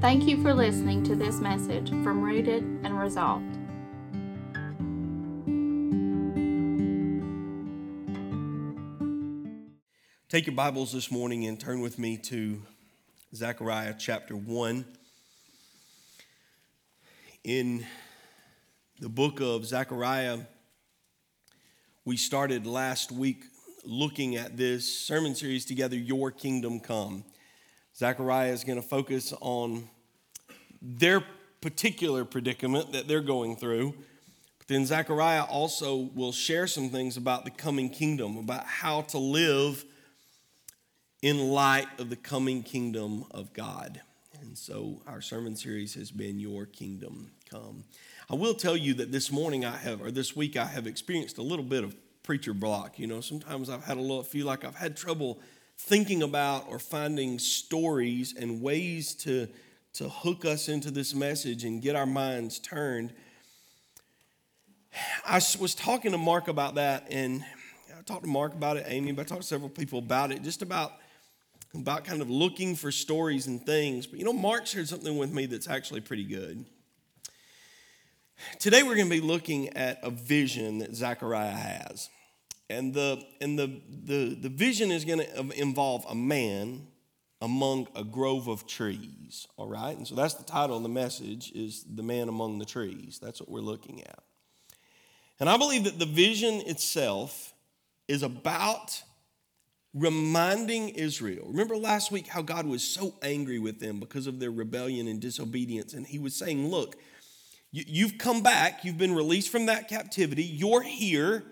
Thank you for listening to this message from Rooted and Resolved. Take your Bibles this morning and turn with me to Zechariah chapter 1. In the book of Zechariah, we started last week looking at this sermon series together, Your Kingdom Come. Zechariah is going to focus on their particular predicament that they're going through. But then Zechariah also will share some things about the coming kingdom, about how to live in light of the coming kingdom of God. And so our sermon series has been Your Kingdom Come. I will tell you that this morning I have, or this week I have experienced a little bit of preacher block. You know, sometimes I've had a little, feel like I've had trouble thinking about or finding stories and ways to, to hook us into this message and get our minds turned. I was talking to Mark about that, and I talked to Mark about it, Amy, but I talked to several people about it, just about about kind of looking for stories and things. But you know, Mark shared something with me that's actually pretty good. Today we're going to be looking at a vision that Zechariah has. And the, and the, the, the vision is going to involve a man among a grove of trees, all right? And so that's the title of the message is The Man Among the Trees. That's what we're looking at. And I believe that the vision itself is about reminding Israel. Remember last week how God was so angry with them because of their rebellion and disobedience. And he was saying, Look, you've come back, you've been released from that captivity, you're here.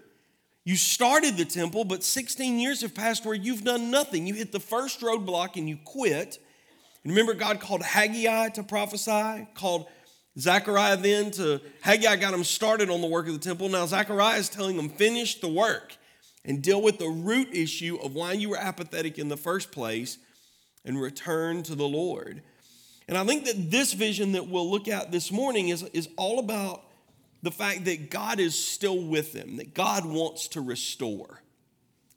You started the temple, but 16 years have passed where you've done nothing. You hit the first roadblock and you quit. And remember, God called Haggai to prophesy, called Zechariah then to Haggai got him started on the work of the temple. Now Zechariah is telling them, finish the work and deal with the root issue of why you were apathetic in the first place and return to the Lord. And I think that this vision that we'll look at this morning is, is all about the fact that God is still with them, that God wants to restore,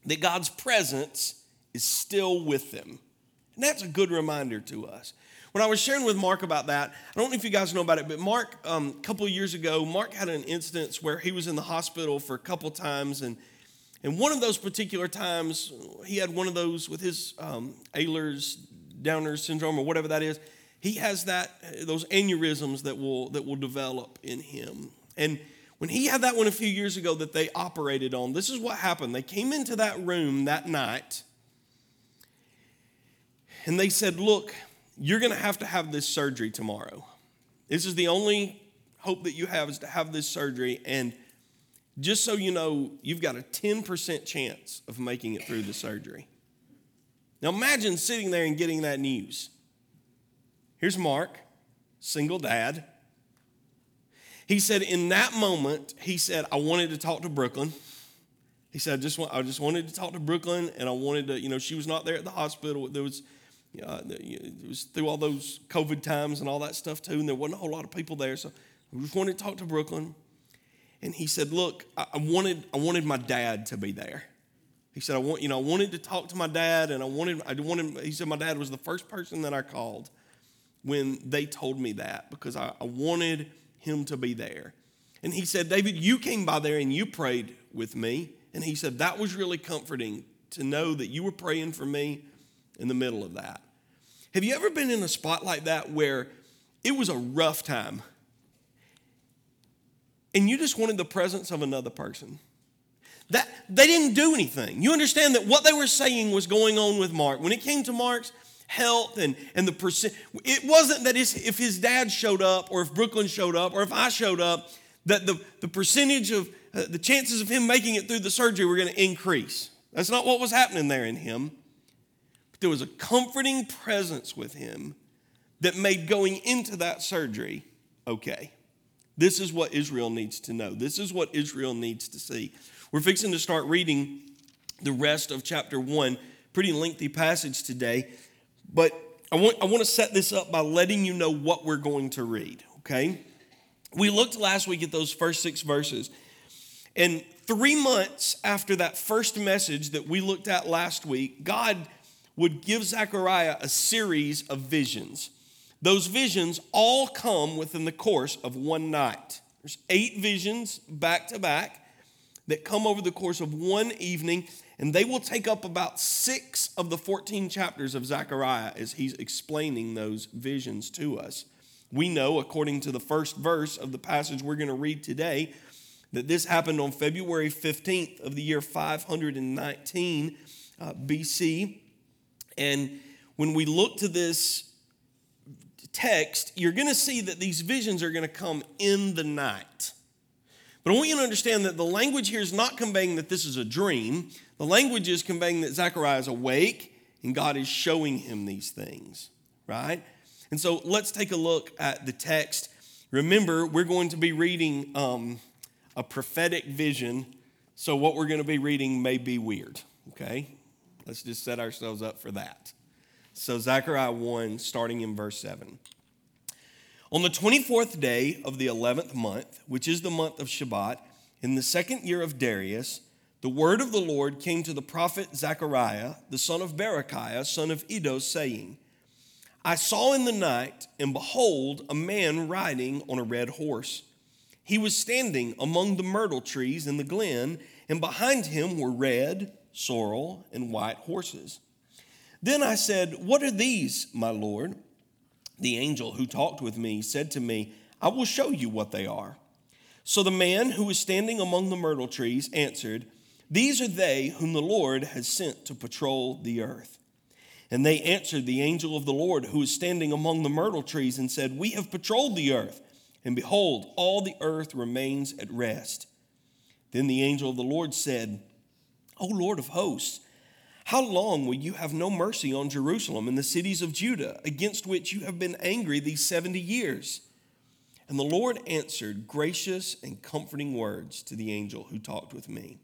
that God's presence is still with them. And that's a good reminder to us. When I was sharing with Mark about that, I don't know if you guys know about it, but Mark, um, a couple years ago, Mark had an instance where he was in the hospital for a couple times and and one of those particular times, he had one of those with his um, Ehlers Downer syndrome or whatever that is. He has that those aneurysms that will that will develop in him. And when he had that one a few years ago that they operated on, this is what happened. They came into that room that night and they said, "Look, you're going to have to have this surgery tomorrow. This is the only hope that you have is to have this surgery and just so you know, you've got a 10% chance of making it through the surgery. Now imagine sitting there and getting that news. Here's Mark, single dad. He said, in that moment, he said, I wanted to talk to Brooklyn. He said, I just, want, I just wanted to talk to Brooklyn, and I wanted to, you know, she was not there at the hospital. There was, uh, it was through all those COVID times and all that stuff too, and there wasn't a whole lot of people there. So I just wanted to talk to Brooklyn and he said, "Look, I wanted I wanted my dad to be there." He said, "I want you know I wanted to talk to my dad, and I wanted I wanted." He said, "My dad was the first person that I called when they told me that because I, I wanted him to be there." And he said, "David, you came by there and you prayed with me." And he said, "That was really comforting to know that you were praying for me in the middle of that." Have you ever been in a spot like that where it was a rough time? and you just wanted the presence of another person. That they didn't do anything. You understand that what they were saying was going on with Mark. When it came to Mark's health and, and the percent, it wasn't that if his dad showed up or if Brooklyn showed up or if I showed up, that the, the percentage of uh, the chances of him making it through the surgery were going to increase. That's not what was happening there in him. But there was a comforting presence with him that made going into that surgery okay. This is what Israel needs to know. This is what Israel needs to see. We're fixing to start reading the rest of chapter one. Pretty lengthy passage today, but I want, I want to set this up by letting you know what we're going to read, okay? We looked last week at those first six verses, and three months after that first message that we looked at last week, God would give Zechariah a series of visions. Those visions all come within the course of one night. There's eight visions back to back that come over the course of one evening, and they will take up about six of the 14 chapters of Zechariah as he's explaining those visions to us. We know, according to the first verse of the passage we're going to read today, that this happened on February 15th of the year 519 uh, BC. And when we look to this text, you're going to see that these visions are going to come in the night. But I want you to understand that the language here is not conveying that this is a dream. The language is conveying that Zechariah is awake and God is showing him these things, right? And so let's take a look at the text. Remember, we're going to be reading um, a prophetic vision, so what we're going to be reading may be weird, okay? Let's just set ourselves up for that. So, Zechariah 1, starting in verse 7. On the 24th day of the 11th month, which is the month of Shebat, in the second year of Darius, the word of the Lord came to the prophet Zechariah, the son of Berechiah, son of Iddo, saying, I saw in the night, and behold, a man riding on a red horse. He was standing among the myrtle trees in the glen, and behind him were red, sorrel, and white horses. Then I said, What are these, my Lord? The angel who talked with me said to me, I will show you what they are. So the man who was standing among the myrtle trees answered, These are they whom the Lord has sent to patrol the earth. And they answered the angel of the Lord who was standing among the myrtle trees and said, We have patrolled the earth, and behold, all the earth remains at rest. Then the angel of the Lord said, O Lord of hosts, how long will you have no mercy on Jerusalem and the cities of Judah, against which you have been angry these 70 years? And the Lord answered gracious and comforting words to the angel who talked with me.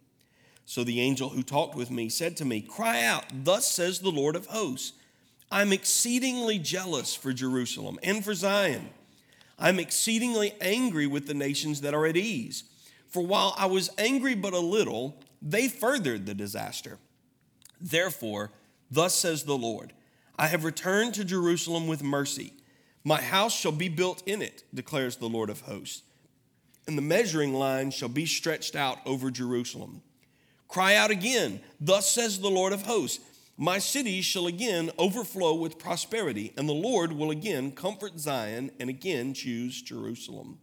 So the angel who talked with me said to me, Cry out, thus says the Lord of hosts I'm exceedingly jealous for Jerusalem and for Zion. I'm exceedingly angry with the nations that are at ease. For while I was angry but a little, they furthered the disaster. Therefore, thus says the Lord I have returned to Jerusalem with mercy. My house shall be built in it, declares the Lord of hosts. And the measuring line shall be stretched out over Jerusalem. Cry out again, thus says the Lord of hosts My cities shall again overflow with prosperity, and the Lord will again comfort Zion and again choose Jerusalem.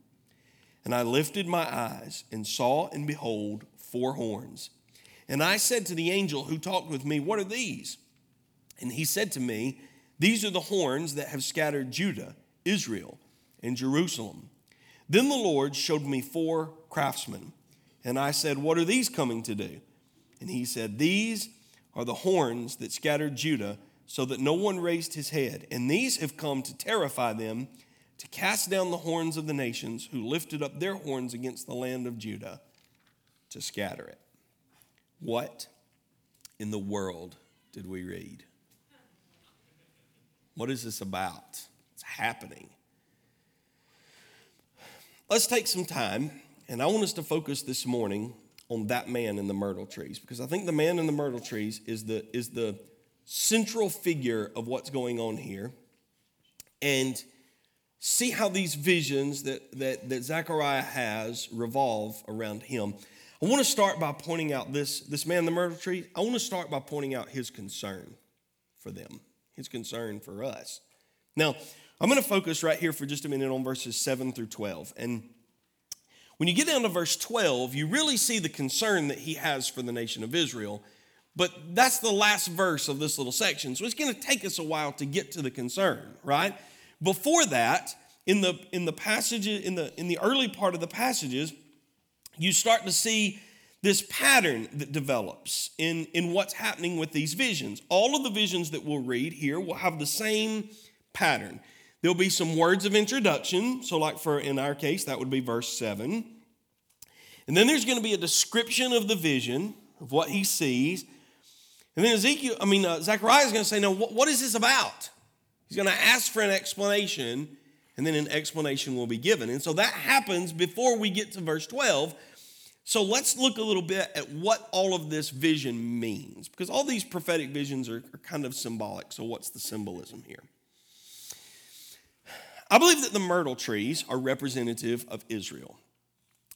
And I lifted my eyes and saw, and behold, four horns and I said to the angel who talked with me, What are these? And he said to me, These are the horns that have scattered Judah, Israel, and Jerusalem. Then the Lord showed me four craftsmen. And I said, What are these coming to do? And he said, These are the horns that scattered Judah, so that no one raised his head. And these have come to terrify them, to cast down the horns of the nations who lifted up their horns against the land of Judah, to scatter it. What in the world did we read? What is this about? It's happening. Let's take some time, and I want us to focus this morning on that man in the myrtle trees because I think the man in the myrtle trees is the, is the central figure of what's going on here. And see how these visions that, that, that Zechariah has revolve around him. I want to start by pointing out this, this man, in the myrtle tree. I want to start by pointing out his concern for them, his concern for us. Now, I'm going to focus right here for just a minute on verses 7 through 12. And when you get down to verse 12, you really see the concern that he has for the nation of Israel. But that's the last verse of this little section. So it's going to take us a while to get to the concern, right? Before that, in the in the passages in the in the early part of the passages, you start to see this pattern that develops in, in what's happening with these visions. All of the visions that we'll read here will have the same pattern. There'll be some words of introduction. So, like for in our case, that would be verse 7. And then there's going to be a description of the vision, of what he sees. And then Ezekiel, I mean, uh, Zechariah is going to say, Now, what, is this about? He's going to ask for an explanation and then an explanation will be given. And so that happens before we get to verse 12. So let's look a little bit at what all of this vision means, because all these prophetic visions are, are kind of symbolic. So, what's the symbolism here? I believe that the myrtle trees are representative of Israel.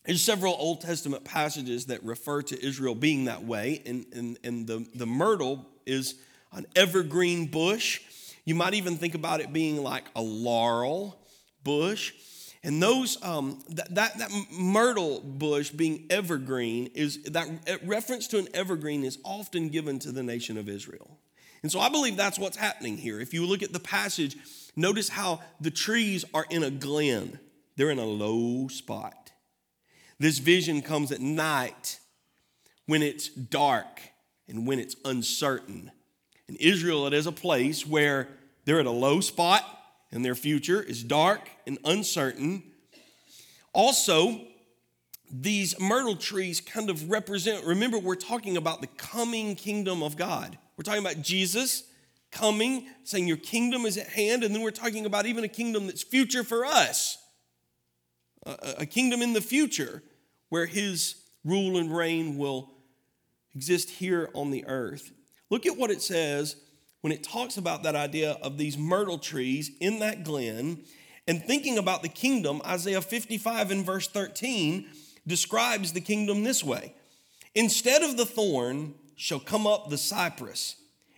There's several Old Testament passages that refer to Israel being that way, and, and, and the, the myrtle is an evergreen bush. You might even think about it being like a laurel bush. And those um, that, that, that myrtle bush being evergreen is that reference to an evergreen is often given to the nation of Israel. And so I believe that's what's happening here. If you look at the passage, notice how the trees are in a glen. They're in a low spot. This vision comes at night when it's dark and when it's uncertain. In Israel, it is a place where they're at a low spot and their future is dark and uncertain. Also, these myrtle trees kind of represent, remember, we're talking about the coming kingdom of God. We're talking about Jesus coming, saying, Your kingdom is at hand. And then we're talking about even a kingdom that's future for us a, kingdom in the future where his rule and reign will exist here on the earth. Look at what it says when it talks about that idea of these myrtle trees in that glen and thinking about the kingdom. Isaiah 55 and verse 13 describes the kingdom this way Instead of the thorn shall come up the cypress,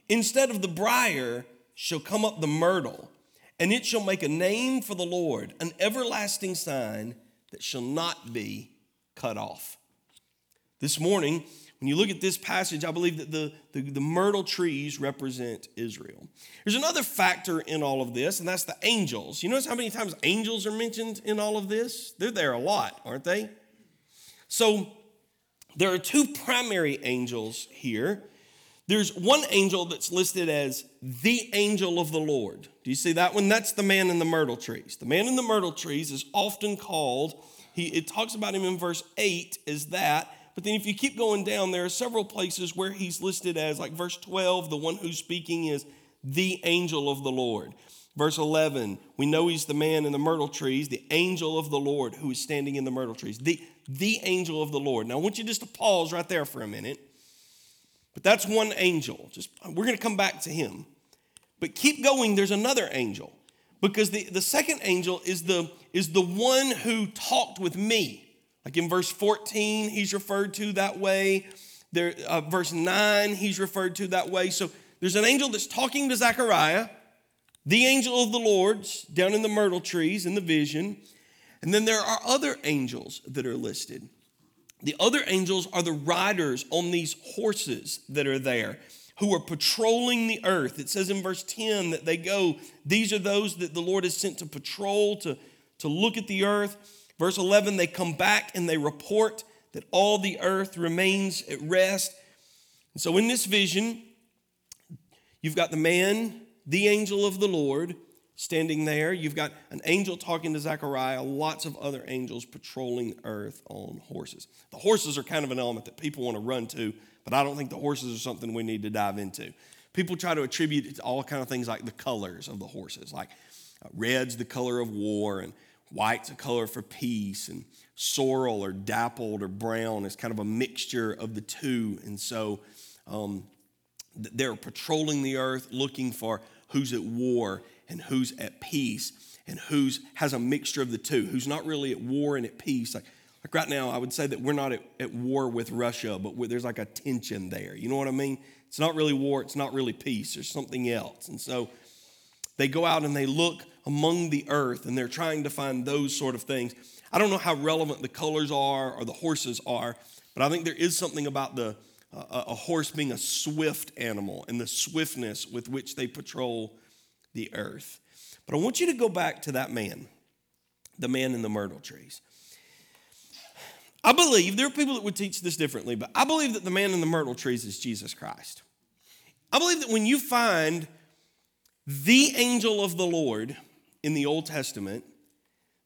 instead of the brier shall come up the myrtle and it shall make a name for the Lord, an everlasting sign that shall not be cut off. This morning, when you look at this passage, I believe that the, the, the, myrtle trees represent Israel. There's another factor in all of this, and that's the angels. You notice how many times angels are mentioned in all of this? They're there a lot, aren't they? So there are two primary angels here there's one angel that's listed as the angel of the Lord. Do you see that one? That's the man in the myrtle trees. The man in the myrtle trees is often called, he, it talks about him in verse 8 as that. But then if you keep going down, there are several places where he's listed as, like verse 12, the one who's speaking is the angel of the Lord. Verse 11, we know he's the man in the myrtle trees, the angel of the Lord who is standing in the myrtle trees. The, the angel of the Lord. Now, I want you just to pause right there for a minute. But that's one angel. Just we're going to come back to him. But keep going, there's another angel. Because the, the second angel is the, is the one who talked with me. Like in verse 14, he's referred to that way. There, uh, verse 9, he's referred to that way. So there's an angel that's talking to Zechariah, the angel of the Lord's down in the myrtle trees in the vision. And then there are other angels that are listed. The other angels are the riders on these horses that are there who are patrolling the earth. It says in verse 10 that they go, these are those that the Lord has sent to patrol, to, to look at the earth. Verse 11, they come back and they report that all the earth remains at rest. And so in this vision, you've got the man, the angel of the Lord, standing there. You've got an angel talking to Zechariah, lots of other angels patrolling the earth on horses. The horses are kind of an element that people want to run to, but I don't think the horses are something we need to dive into. People try to attribute it to all kind of things like the colors of the horses, like uh, red's the color of war, and white's a color for peace, and sorrel or dappled or brown is kind of a mixture of the two. And so um, they're patrolling the earth looking for who's at war and who's at peace and who's has a mixture of the two, who's not really at war and at peace. Like, like right now, I would say that we're not at, at war with Russia, but there's like a tension there. You know what I mean? It's not really war, it's not really peace, there's something else. And so they go out and they look among the earth and they're trying to find those sort of things. I don't know how relevant the colors are or the horses are, but I think there is something about the uh, a horse being a swift animal and the swiftness with which they patrol the earth. But I want you to go back to that man, the man in the myrtle trees. I believe, there are people that would teach this differently, but I believe that the man in the myrtle trees is Jesus Christ. I believe that when you find the angel of the Lord in the Old Testament,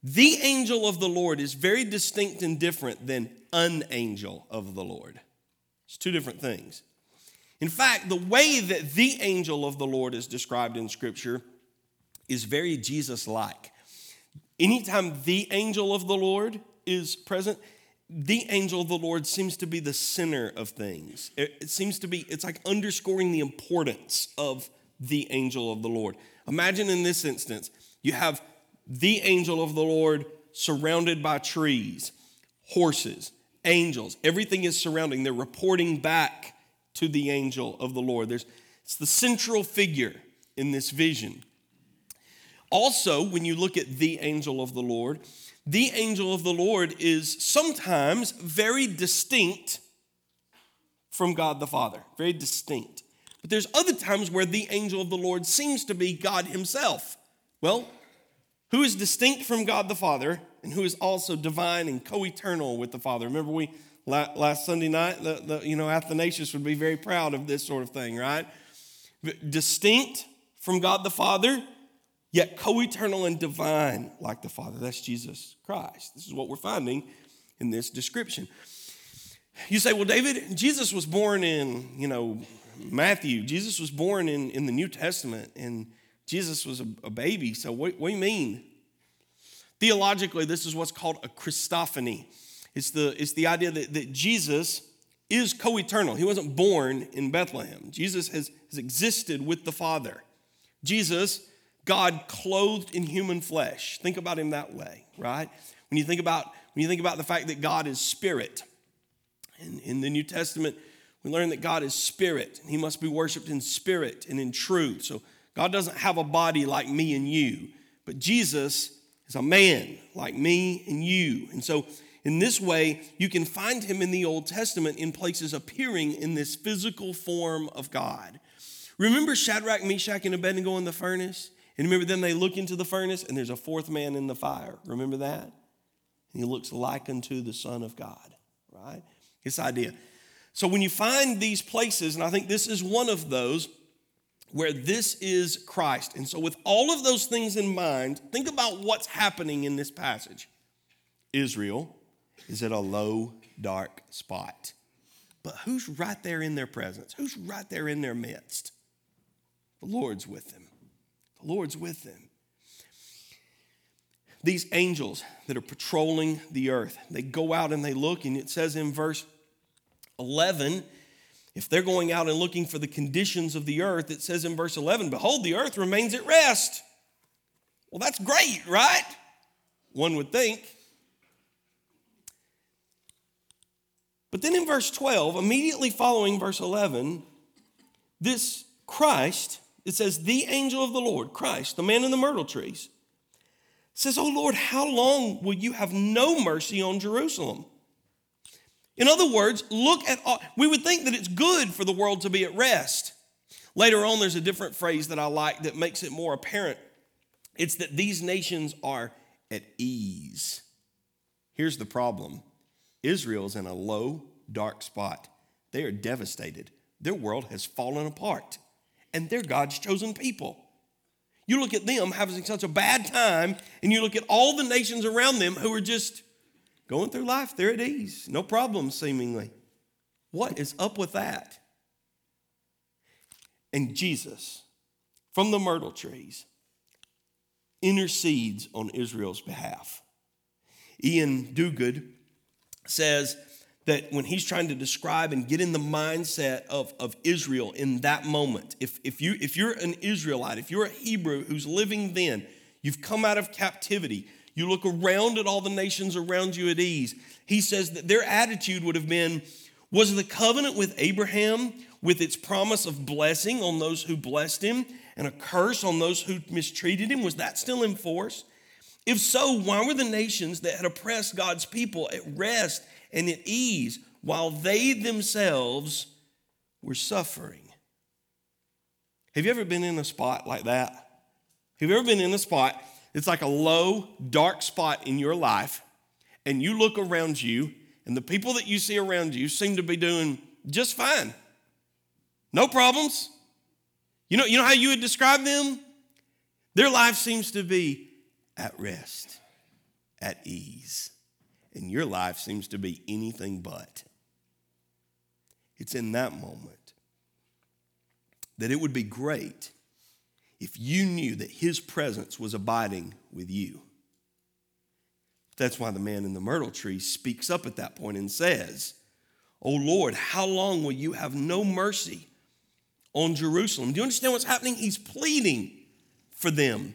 the angel of the Lord is very distinct and different than an angel of the Lord. It's two different things. In fact, the way that the angel of the Lord is described in Scripture is very Jesus like. Anytime the angel of the Lord is present, the angel of the Lord seems to be the center of things. It, seems to be, it's like underscoring the importance of the angel of the Lord. Imagine in this instance, you have the angel of the Lord surrounded by trees, horses, angels. Everything is surrounding. They're reporting back to the angel of the Lord. There's, it's the central figure in this vision. Also, when you look at the angel of the Lord, the angel of the Lord is sometimes very distinct from God the Father, very distinct. But there's other times where the angel of the Lord seems to be God Himself. Well, who is distinct from God the Father and who is also divine and co eternal with the Father? Remember, we last Sunday night, the, the, you know, Athanasius would be very proud of this sort of thing, right? Distinct from God the Father, yet co eternal and divine like the Father. That's Jesus Christ. This is what we're finding in this description. You say, well, David, Jesus was born in, you know, Matthew. Jesus was born in, in the New Testament, and Jesus was a, a baby. So, what, what do you mean? Theologically, this is what's called a Christophany. It's the, it's the idea that, that Jesus is co eternal. He wasn't born in Bethlehem, Jesus has, has existed with the Father. Jesus God clothed in human flesh. Think about him that way, right? When you think about when you think about the fact that God is spirit. In, in the New Testament, we learn that God is spirit and he must be worshiped in spirit and in truth. So God doesn't have a body like me and you, but Jesus is a man like me and you. And so in this way, you can find him in the Old Testament in places appearing in this physical form of God. Remember Shadrach, Meshach, and Abednego in the furnace? And remember, then they look into the furnace and there's a fourth man in the fire. Remember that? And he looks like unto the Son of God, right? This idea. So when you find these places, and I think this is one of those where this is Christ. And so, with all of those things in mind, think about what's happening in this passage. Israel is at a low, dark spot. But who's right there in their presence? Who's right there in their midst? The Lord's with them. Lord's with them. These angels that are patrolling the earth, they go out and they look, and it says in verse 11, if they're going out and looking for the conditions of the earth, it says in verse 11, Behold, the earth remains at rest. Well, that's great, right? One would think. But then in verse 12, immediately following verse 11, this Christ it says, the angel of the Lord, Christ, the man in the myrtle trees, says, Oh Lord, how long will you have no mercy on Jerusalem? In other words, look at all, we would think that it's good for the world to be at rest. Later on, there's a different phrase that I like that makes it more apparent. It's that these nations are at ease. Here's the problem Israel's in a low, dark spot. They are devastated. Their world has fallen apart and they're God's chosen people. You look at them having such a bad time, and you look at all the nations around them who are just going through life, they're at ease, no problems seemingly. What is up with that? And Jesus, from the myrtle trees, intercedes on Israel's behalf. Ian Duguid says, that when he's trying to describe and get in the mindset of, of Israel in that moment, if, if, you, if you're an Israelite, if you're a Hebrew who's living then, you've come out of captivity, you look around at all the nations around you at ease, he says that their attitude would have been was the covenant with Abraham, with its promise of blessing on those who blessed him and a curse on those who mistreated him, was that still in force? If so, why were the nations that had oppressed God's people at rest and at ease while they themselves were suffering. Have you ever been in a spot like that? Have you ever been in a spot? It's like a low, dark spot in your life, and you look around you, and the people that you see around you seem to be doing just fine. No problems. You know, you know how you would describe them? Their life seems to be at rest, at ease and your life seems to be anything but. It's in that moment that it would be great if you knew that His presence was abiding with you. That's why the man in the myrtle tree speaks up at that point and says, Oh Lord, how long will you have no mercy on Jerusalem? Do you understand what's happening? He's pleading for them.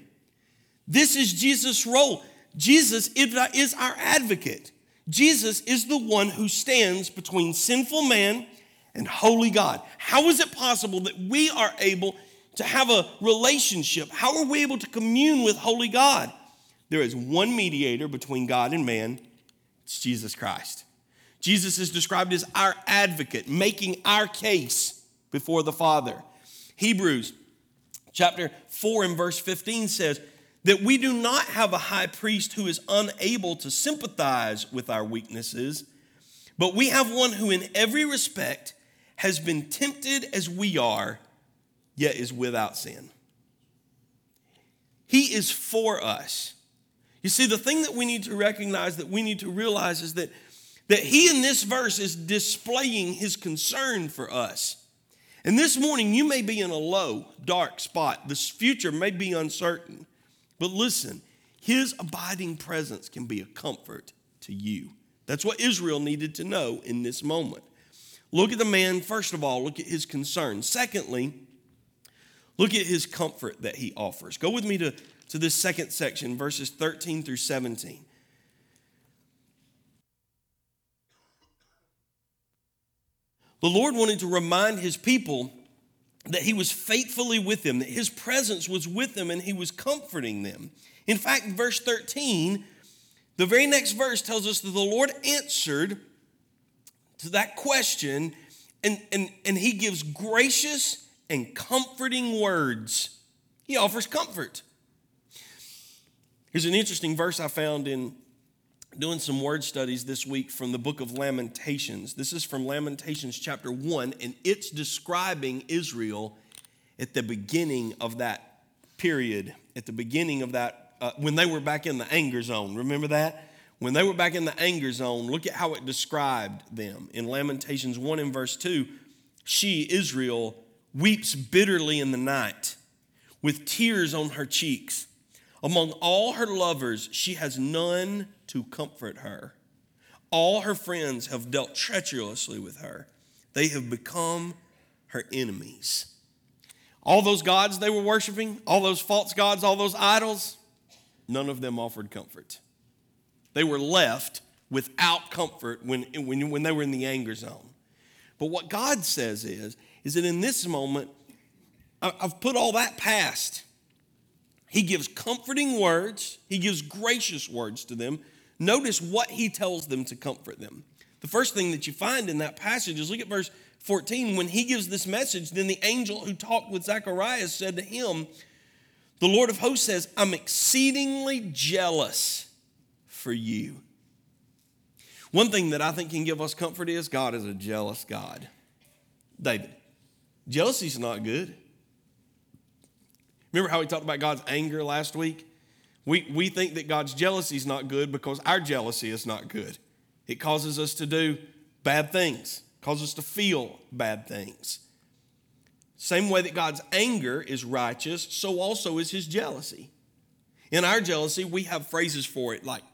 This is Jesus' role. Jesus is our advocate. Jesus is the one who stands between sinful man and holy God. How is it possible that we are able to have a relationship? How are we able to commune with holy God? There is one mediator between God and man, it's Jesus Christ. Jesus is described as our advocate, making our case before the Father. Hebrews chapter 4 and verse 15 says that we do not have a high priest who is unable to sympathize with our weaknesses, but we have one who, in every respect, has been tempted as we are, yet is without sin. He is for us. You see, the thing that we need to recognize, that we need to realize is that, that he in this verse is displaying his concern for us. And this morning, you may be in a low, dark spot. This future may be uncertain. But listen, his abiding presence can be a comfort to you. That's what Israel needed to know in this moment. Look at the man, first of all, look at his concern. Secondly, look at his comfort that he offers. Go with me to to this second section, verses 13 through 17. The Lord wanted to remind his people that he was faithfully with them, that his presence was with them, and he was comforting them. In fact, verse 13, the very next verse tells us that the Lord answered to that question, and, and, and he gives gracious and comforting words. He offers comfort. Here's an interesting verse I found in doing some word studies this week from the book of Lamentations. This is from Lamentations chapter 1, and it's describing Israel at the beginning of that period, at the beginning of that, uh, when they were back in the anger zone. Remember that? When they were back in the anger zone, look at how it described them. In Lamentations 1 and verse 2, she, Israel, weeps bitterly in the night with tears on her cheeks. Among all her lovers, she has none to comfort her. All her friends have dealt treacherously with her. They have become her enemies. All those gods they were worshiping, all those false gods, all those idols, none of them offered comfort. They were left without comfort when, when, when they were in the anger zone. But what God says is, is that in this moment, I've put all that past. He gives comforting words, he gives gracious words to them. Notice what he tells them to comfort them. The first thing that you find in that passage is look at verse 14. When he gives this message, then the angel who talked with Zechariah said to him, The Lord of hosts says, I'm exceedingly jealous for you. One thing that I think can give us comfort is God is a jealous God. David, jealousy's not good. Remember how we talked about God's anger last week? We, we think that God's jealousy is not good because our jealousy is not good. It causes us to do bad things, causes us to feel bad things. Same way that God's anger is righteous, so also is his jealousy. In our jealousy, we have phrases for it like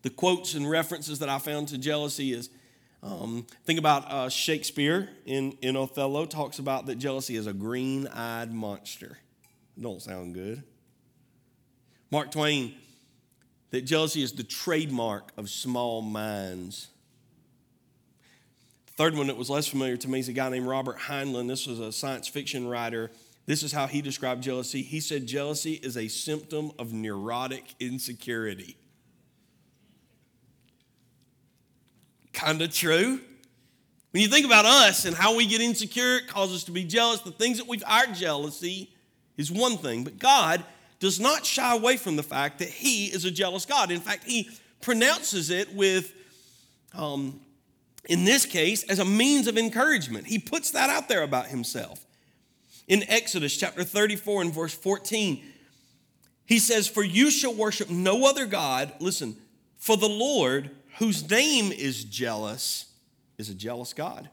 the quotes and references that I found to jealousy is um, think about uh, Shakespeare in, in Othello talks about that jealousy is a green eyed monster. Don't sound good. Mark Twain, that jealousy is the trademark of small minds. Third one that was less familiar to me is a guy named Robert Heinlein. This was a science fiction writer. This is how he described jealousy. He said, Jealousy is a symptom of neurotic insecurity. Kind of true. When you think about us and how we get insecure, it causes us to be jealous. The things that we've, our jealousy is one thing, but God does not shy away from the fact that He is a jealous God. In fact, He pronounces it with, um, in this case, as a means of encouragement. He puts that out there about Himself. In Exodus chapter 34 and verse 14, He says, For you shall worship no other God, listen, for the Lord, whose name is jealous, is a jealous God.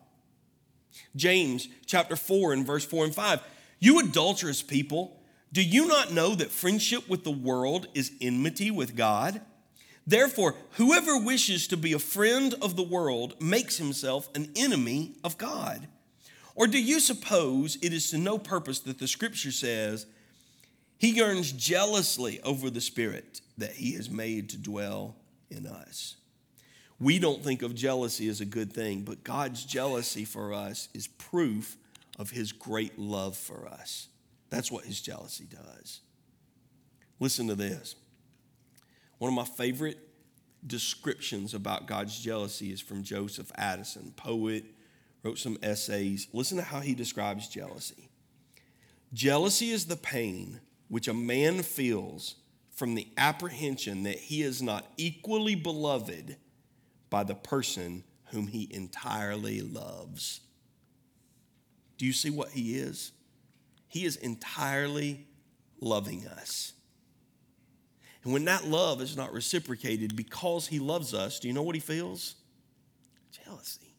James chapter 4 and verse 4 and 5 you adulterous people, do you not know that friendship with the world is enmity with God? Therefore, whoever wishes to be a friend of the world makes himself an enemy of God. Or do you suppose it is to no purpose that the scripture says, He yearns jealously over the Spirit that He has made to dwell in us? We don't think of jealousy as a good thing, but God's jealousy for us is proof of His great love for us. That's what His jealousy does. Listen to this. One of my favorite descriptions about God's jealousy is from Joseph Addison, poet, wrote some essays. Listen to how he describes jealousy. Jealousy is the pain which a man feels from the apprehension that he is not equally beloved by the person whom he entirely loves. Do you see what he is? He is entirely loving us. And when that love is not reciprocated because he loves us, do you know what he feels? Jealousy.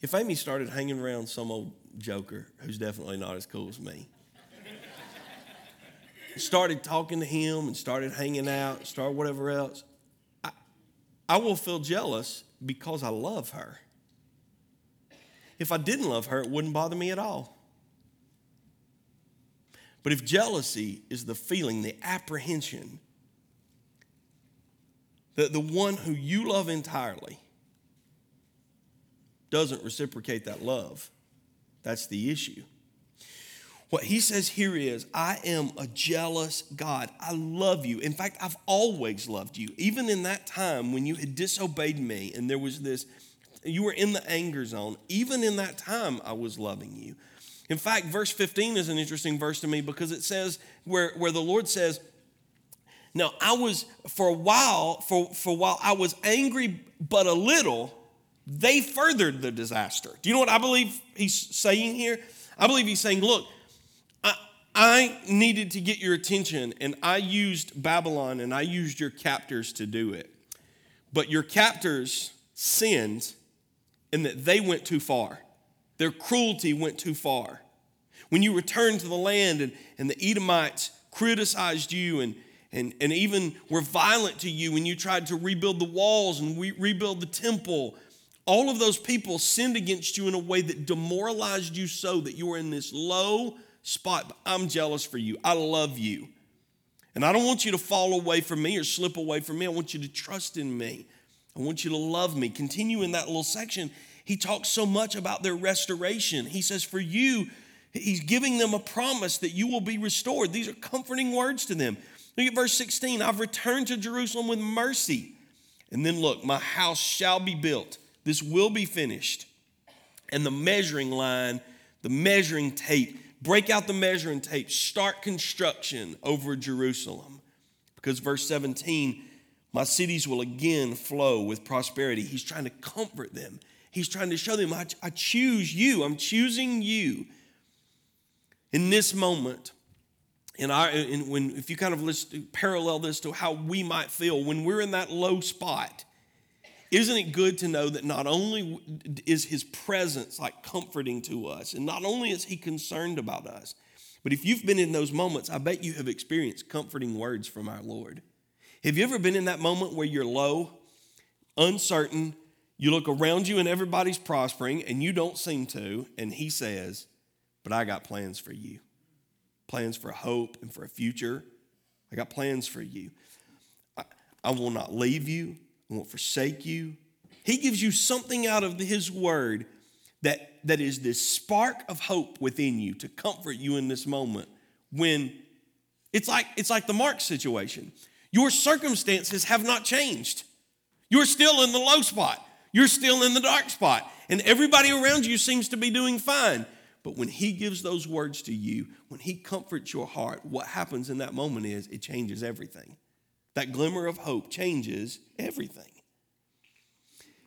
If Amy started hanging around some old joker who's definitely not as cool as me, started talking to him and started hanging out, started whatever else, I, I will feel jealous because I love her. If I didn't love her, it wouldn't bother me at all. But if jealousy is the feeling, the apprehension, that the one who you love entirely doesn't reciprocate that love. That's the issue. What he says here is, I am a jealous God. I love you. In fact, I've always loved you. Even in that time when you had disobeyed me and there was this, you were in the anger zone, even in that time, I was loving you. In fact, verse 15 is an interesting verse to me because it says, where, where the Lord says, Now I was, for a while, for, for a while, I was angry but a little they furthered the disaster. Do you know what I believe he's saying here? I believe he's saying, look, I, I needed to get your attention, and I used Babylon and I used your captors to do it. But your captors sinned in that they went too far. Their cruelty went too far. When you returned to the land and, and the Edomites criticized you and, and, and even were violent to you when you tried to rebuild the walls and re- rebuild the temple, all of those people sinned against you in a way that demoralized you so that you were in this low spot. But I'm jealous for you. I love you. And I don't want you to fall away from me or slip away from me. I want you to trust in me. I want you to love me. Continue in that little section. He talks so much about their restoration. He says, For you, he's giving them a promise that you will be restored. These are comforting words to them. Look at verse 16 I've returned to Jerusalem with mercy. And then look, my house shall be built this will be finished. And the measuring line, the measuring tape, break out the measuring tape, start construction over Jerusalem. Because verse 17, my cities will again flow with prosperity. He's trying to comfort them. He's trying to show them, I, I choose you. I'm choosing you. In this moment, in our, in, when, if you kind of list, parallel this to how we might feel when we're in that low spot, isn't it good to know that not only is his presence like comforting to us, and not only is he concerned about us, but if you've been in those moments, I bet you have experienced comforting words from our Lord. Have you ever been in that moment where you're low, uncertain, you look around you and everybody's prospering and you don't seem to, and he says, But I got plans for you plans for hope and for a future. I got plans for you. I, I will not leave you, I won't forsake you. He gives you something out of His word that, that is this spark of hope within you to comfort you in this moment when it's like, it's like the Mark situation. Your circumstances have not changed. You're still in the low spot. You're still in the dark spot. And everybody around you seems to be doing fine. But when he gives those words to you, when he comforts your heart, what happens in that moment is it changes everything. That glimmer of hope changes everything.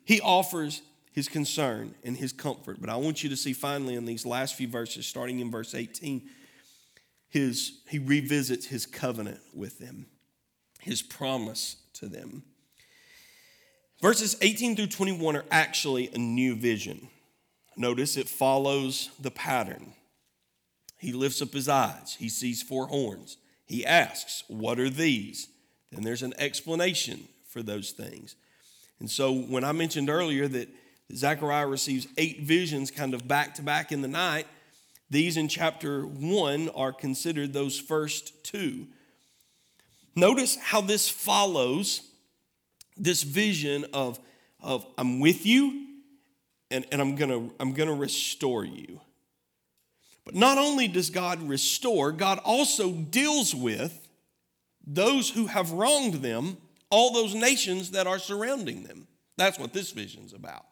He offers his concern and his comfort. But I want you to see finally in these last few verses, starting in verse 18, his, he revisits his covenant with them, his promise to them. Verses 18 through 21 are actually a new vision. Notice it follows the pattern. He lifts up his eyes, he sees four horns. He asks, What are these? then there's an explanation for those things. And so when I mentioned earlier that Zechariah receives eight visions kind of back to back in the night, these in chapter one are considered those first two. Notice how this follows this vision of, of I'm with you and, and I'm gonna I'm gonna restore you. But not only does God restore, God also deals with those who have wronged them, all those nations that are surrounding them. That's what this vision's about.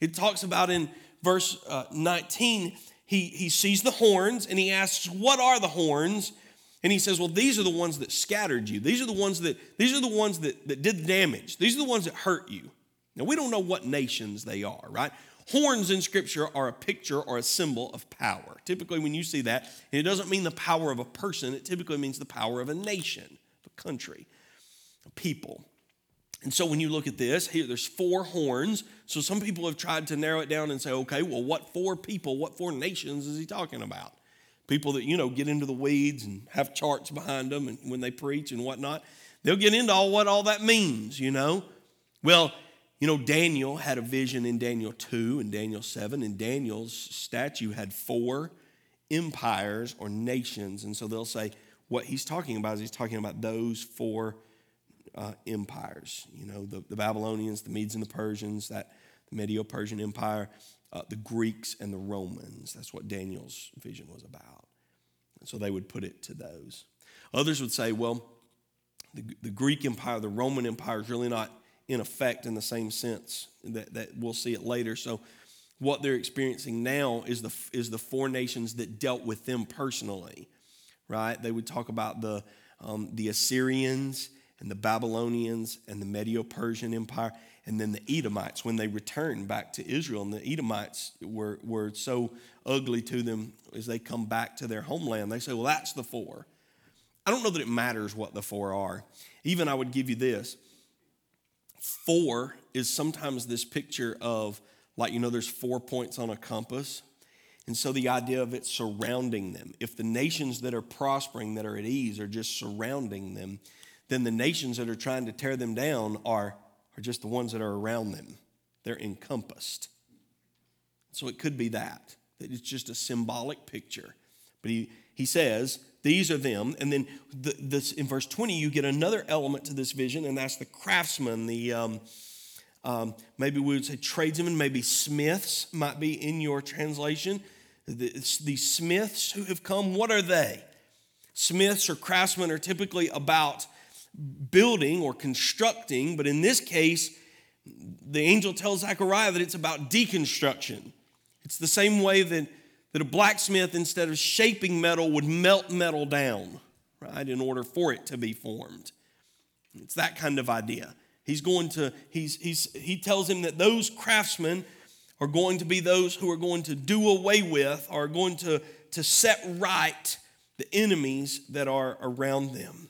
It talks about in verse uh, 19, he, he sees the horns and he asks, What are the horns? And he says, Well, these are the ones that scattered you. These are the ones that these are the ones that, that did the damage. These are the ones that hurt you. Now we don't know what nations they are, right? Horns in scripture are a picture or a symbol of power. Typically, when you see that, it doesn't mean the power of a person, it typically means the power of a nation, a country, a people. And so when you look at this, here there's four horns. So some people have tried to narrow it down and say, okay, well, what four people, what four nations is he talking about? People that, you know, get into the weeds and have charts behind them and when they preach and whatnot. They'll get into all what all that means, you know. Well, you know, Daniel had a vision in Daniel 2 and Daniel 7, and Daniel's statue had four empires or nations. And so they'll say what he's talking about is he's talking about those four uh, empires. You know, the, the, Babylonians, the Medes and the Persians, that the Medio Persian Empire, uh, the Greeks and the Romans. That's what Daniel's vision was about. And so they would put it to those. Others would say, well, the, the Greek Empire, the Roman Empire is really not in effect in the same sense that, that we'll see it later. So what they're experiencing now is the, is the four nations that dealt with them personally, right? They would talk about the, um, the Assyrians and the Babylonians and the Medo Persian Empire, and then the Edomites when they returned back to Israel. And the Edomites were, were so ugly to them as they come back to their homeland. They say, well, that's the four. I don't know that it matters what the four are. Even I would give you this four is sometimes this picture of, like, you know, there's four points on a compass. And so the idea of it surrounding them. If the nations that are prospering, that are at ease, are just surrounding them, then the nations that are trying to tear them down are, are just the ones that are around them. They're encompassed. So it could be that, that it's just a symbolic picture. But he, he says, these are them. And then the, this, in verse 20, you get another element to this vision, and that's the craftsman, the um, um, maybe we would say tradesmen, maybe smiths might be in your translation. The, these smiths who have come, what are they? Smiths or craftsmen are typically about building or constructing, but in this case, the angel tells Zechariah that it's about deconstruction. It's the same way that, that a blacksmith, instead of shaping metal, would melt metal down, right, in order for it to be formed. It's that kind of idea. He's going to, he's, he's, he tells him that those craftsmen are going to be those who are going to do away with, are going to, to set right the enemies that are around them.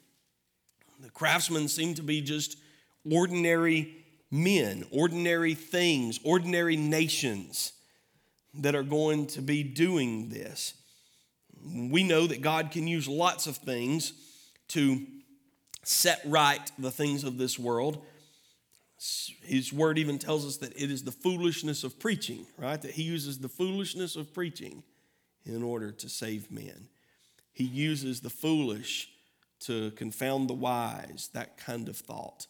Craftsmen seem to be just ordinary men, ordinary things, ordinary nations that are going to be doing this. We know that God can use lots of things to set right the things of this world. His word even tells us that it is the foolishness of preaching, right? That he uses the foolishness of preaching in order to save men. He uses the foolish to confound the wise, that kind of thought.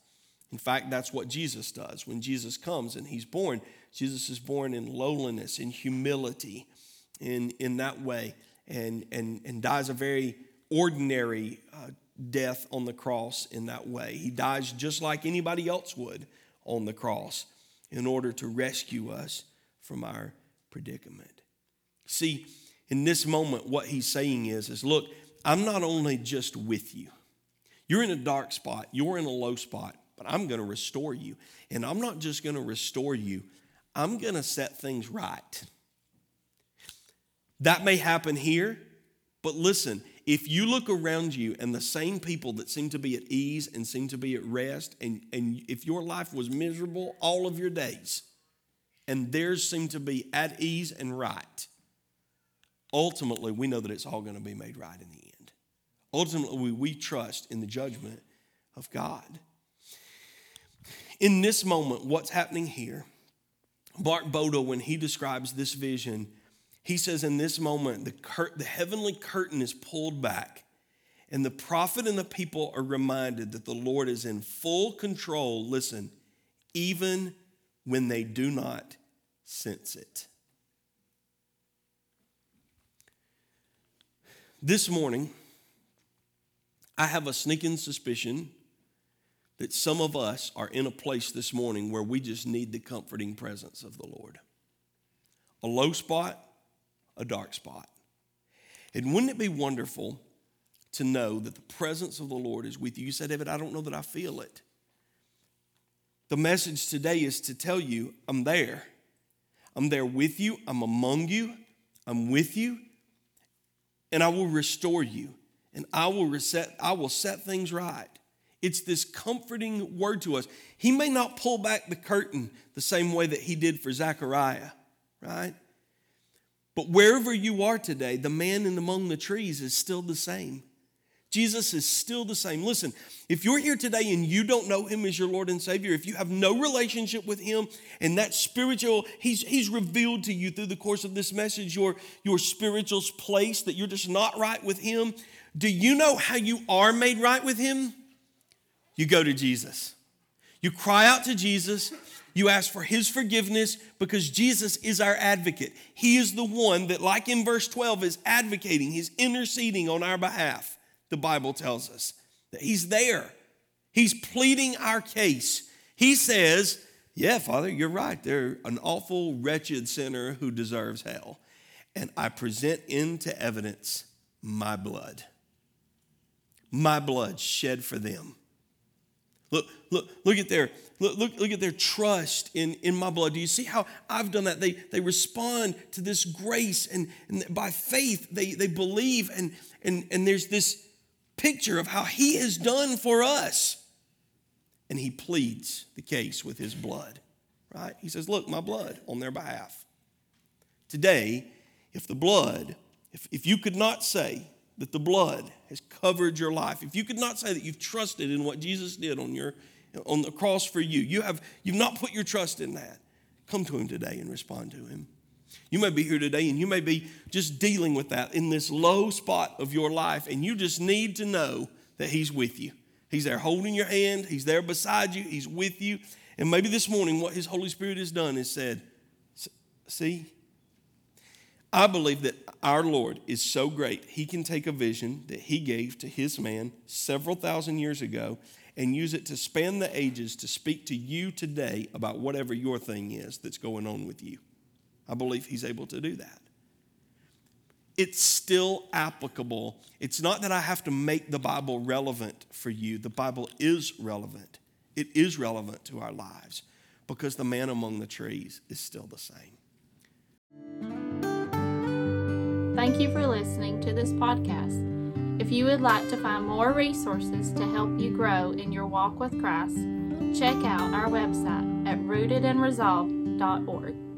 In fact, that's what Jesus does. When Jesus comes and he's born, Jesus is born in lowliness, in humility, in, in that way, and, and, and dies a very ordinary uh, death on the cross in that way. He dies just like anybody else would on the cross in order to rescue us from our predicament. See, in this moment, what he's saying is, is look, I'm not only just with you. You're in a dark spot, you're in a low spot, but I'm going to restore you. And I'm not just going to restore you, I'm going to set things right. That may happen here, but listen, if you look around you and the same people that seem to be at ease and seem to be at rest, and, and if your life was miserable all of your days, and theirs seem to be at ease and right, ultimately we know that it's all going to be made right in the end. Ultimately, we trust in the judgment of God. In this moment, what's happening here? Mark Boda, when he describes this vision, he says, In this moment, the, cur- the heavenly curtain is pulled back, and the prophet and the people are reminded that the Lord is in full control. Listen, even when they do not sense it. This morning, I have a sneaking suspicion that some of us are in a place this morning where we just need the comforting presence of the Lord. A low spot, a dark spot. And wouldn't it be wonderful to know that the presence of the Lord is with you? You say, David, I don't know that I feel it. The message today is to tell you, I'm there. I'm there with you. I'm among you. I'm with you. And I will restore you. And I will reset, I will set things right. It's this comforting word to us. He may not pull back the curtain the same way that he did for Zechariah, right? But wherever you are today, the man in among the trees is still the same. Jesus is still the same. Listen, if you're here today and you don't know him as your Lord and Savior, if you have no relationship with him and that spiritual, he's, he's revealed to you through the course of this message your, your spiritual place that you're just not right with him. Do you know how you are made right with him? You go to Jesus. You cry out to Jesus. You ask for his forgiveness because Jesus is our advocate. He is the one that, like in verse 12, is advocating, he's interceding on our behalf the Bible tells us. That he's there. He's pleading our case. He says, Yeah, Father, you're right. They're an awful, wretched sinner who deserves hell. And I present into evidence my blood. My blood shed for them. Look, look, look at their look, look, look at their trust in, in my blood. Do you see how I've done that? They they respond to this grace and, and by faith they, they believe and, and, and there's this picture of how he has done for us. And he pleads the case with his blood, right? He says, Look, my blood on their behalf. Today, if the blood, if, if you could not say that the blood has covered your life, if you could not say that you've trusted in what Jesus did on your on the cross for you, you have you've not put your trust in that. Come to him today and respond to him. You may be here today and you may be just dealing with that in this low spot of your life, and you just need to know that He's with you. He's there holding your hand, He's there beside you, He's with you. And maybe this morning, what His Holy Spirit has done is said, See, I believe that our Lord is so great, He can take a vision that He gave to His man several thousand years ago and use it to span the ages to speak to you today about whatever your thing is that's going on with you. I believe he's able to do that. It's still applicable. It's not that I have to make the Bible relevant for you. The Bible is relevant. It is relevant to our lives because the man among the trees is still the same. Thank you for listening to this podcast. If you would like to find more resources to help you grow in your walk with Christ, check out our website at rootedandresolved.org.